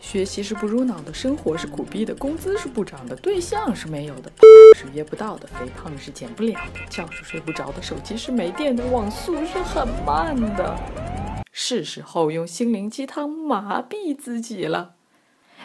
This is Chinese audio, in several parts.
学习是不入脑的，生活是苦逼的，工资是不涨的，对象是没有的，是约不到的，肥胖是减不了的，觉是睡不着的，手机是没电的，网速是很慢的。是时候用心灵鸡汤麻痹自己了。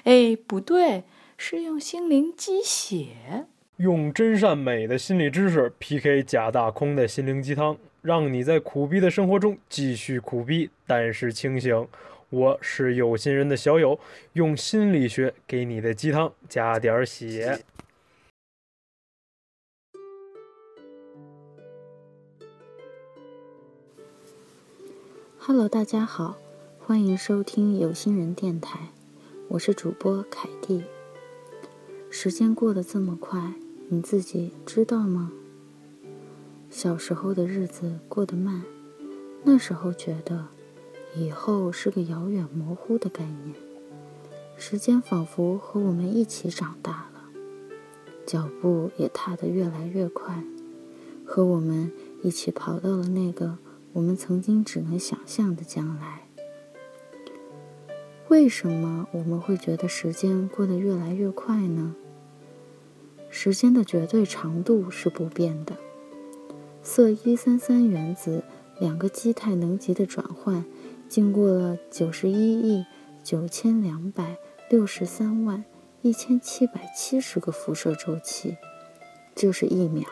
哎，不对，是用心灵鸡血。用真善美的心理知识 PK 假大空的心灵鸡汤，让你在苦逼的生活中继续苦逼，但是清醒。我是有心人的小友，用心理学给你的鸡汤加点血。Hello，大家好，欢迎收听有心人电台，我是主播凯蒂。时间过得这么快，你自己知道吗？小时候的日子过得慢，那时候觉得。以后是个遥远模糊的概念，时间仿佛和我们一起长大了，脚步也踏得越来越快，和我们一起跑到了那个我们曾经只能想象的将来。为什么我们会觉得时间过得越来越快呢？时间的绝对长度是不变的，铯一三三原子两个基态能级的转换。经过了九十一亿九千两百六十三万一千七百七十个辐射周期，就是一秒。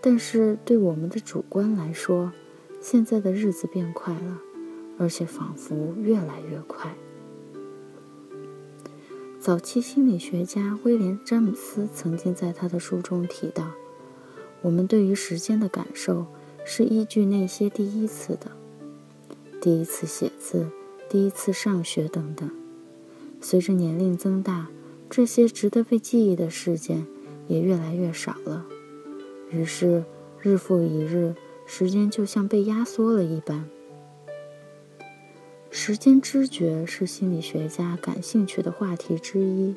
但是对我们的主观来说，现在的日子变快了，而且仿佛越来越快。早期心理学家威廉·詹姆斯曾经在他的书中提到，我们对于时间的感受是依据那些第一次的。第一次写字，第一次上学等等。随着年龄增大，这些值得被记忆的事件也越来越少了。于是，日复一日，时间就像被压缩了一般。时间知觉是心理学家感兴趣的话题之一。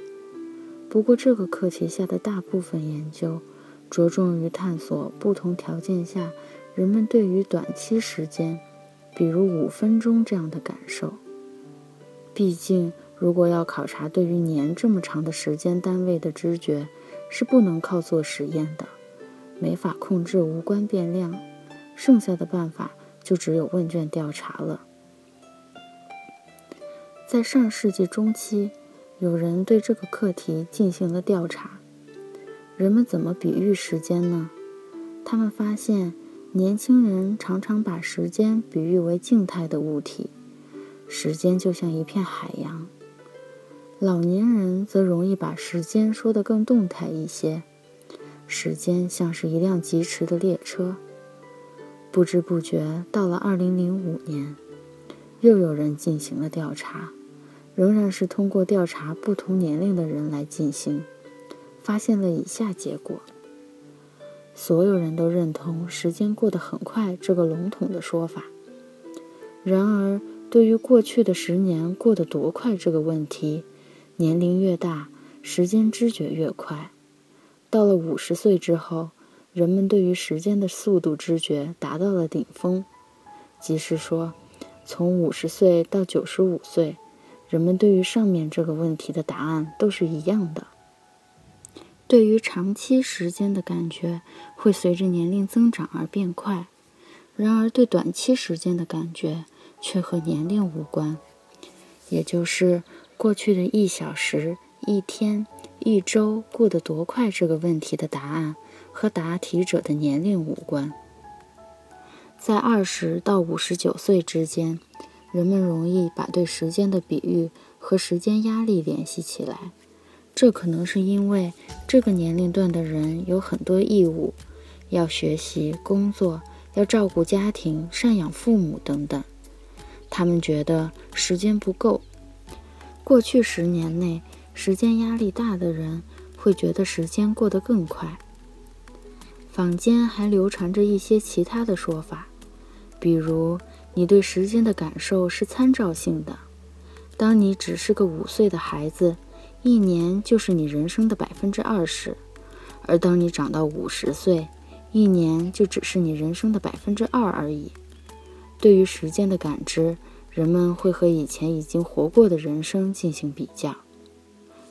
不过，这个课题下的大部分研究着重于探索不同条件下人们对于短期时间。比如五分钟这样的感受。毕竟，如果要考察对于年这么长的时间单位的知觉，是不能靠做实验的，没法控制无关变量。剩下的办法就只有问卷调查了。在上世纪中期，有人对这个课题进行了调查。人们怎么比喻时间呢？他们发现。年轻人常常把时间比喻为静态的物体，时间就像一片海洋；老年人则容易把时间说得更动态一些，时间像是一辆疾驰的列车。不知不觉到了2005年，又有人进行了调查，仍然是通过调查不同年龄的人来进行，发现了以下结果。所有人都认同“时间过得很快”这个笼统的说法。然而，对于过去的十年过得多快这个问题，年龄越大，时间知觉越快。到了五十岁之后，人们对于时间的速度知觉达到了顶峰。即是说，从五十岁到九十五岁，人们对于上面这个问题的答案都是一样的。对于长期时间的感觉会随着年龄增长而变快，然而对短期时间的感觉却和年龄无关。也就是过去的一小时、一天、一周过得多快这个问题的答案和答题者的年龄无关。在二十到五十九岁之间，人们容易把对时间的比喻和时间压力联系起来。这可能是因为这个年龄段的人有很多义务，要学习、工作，要照顾家庭、赡养父母等等。他们觉得时间不够。过去十年内，时间压力大的人会觉得时间过得更快。坊间还流传着一些其他的说法，比如你对时间的感受是参照性的。当你只是个五岁的孩子。一年就是你人生的百分之二十，而当你长到五十岁，一年就只是你人生的百分之二而已。对于时间的感知，人们会和以前已经活过的人生进行比较。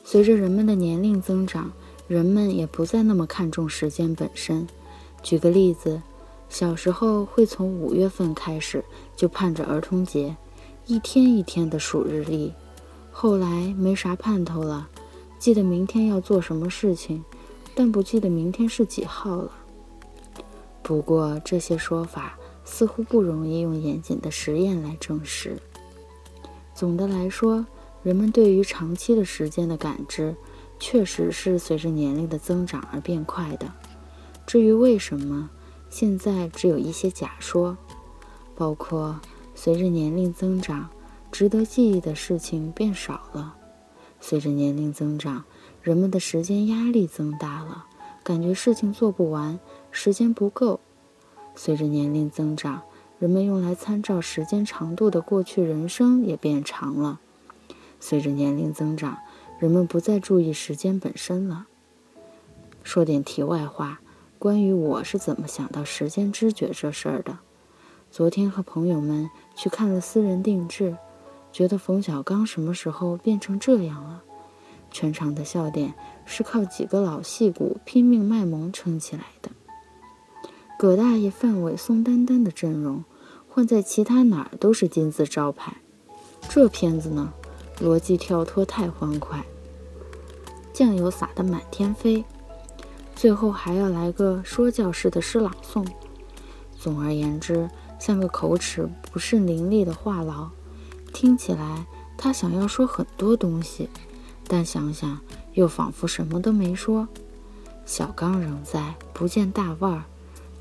随着人们的年龄增长，人们也不再那么看重时间本身。举个例子，小时候会从五月份开始就盼着儿童节，一天一天的数日历。后来没啥盼头了，记得明天要做什么事情，但不记得明天是几号了。不过这些说法似乎不容易用严谨的实验来证实。总的来说，人们对于长期的时间的感知，确实是随着年龄的增长而变快的。至于为什么，现在只有一些假说，包括随着年龄增长，值得记忆的事情变少了；随着年龄增长，人们的时间压力增大了，感觉事情做不完，时间不够；随着年龄增长，人们用来参照时间长度的过去人生也变长了；随着年龄增长，人们不再注意时间本身了。说点题外话。关于我是怎么想到时间知觉这事儿的，昨天和朋友们去看了私人定制，觉得冯小刚什么时候变成这样了？全场的笑点是靠几个老戏骨拼命卖萌撑起来的。葛大爷、范伟、宋丹丹的阵容换在其他哪儿都是金字招牌，这片子呢，逻辑跳脱太欢快，酱油撒得满天飞。最后还要来个说教式的诗朗诵，总而言之，像个口齿不甚伶俐的话痨。听起来他想要说很多东西，但想想又仿佛什么都没说。小刚仍在，不见大腕儿，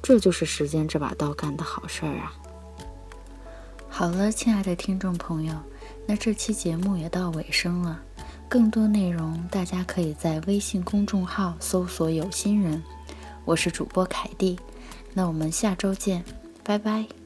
这就是时间这把刀干的好事儿啊！好了，亲爱的听众朋友，那这期节目也到尾声了。更多内容，大家可以在微信公众号搜索“有心人”，我是主播凯蒂，那我们下周见，拜拜。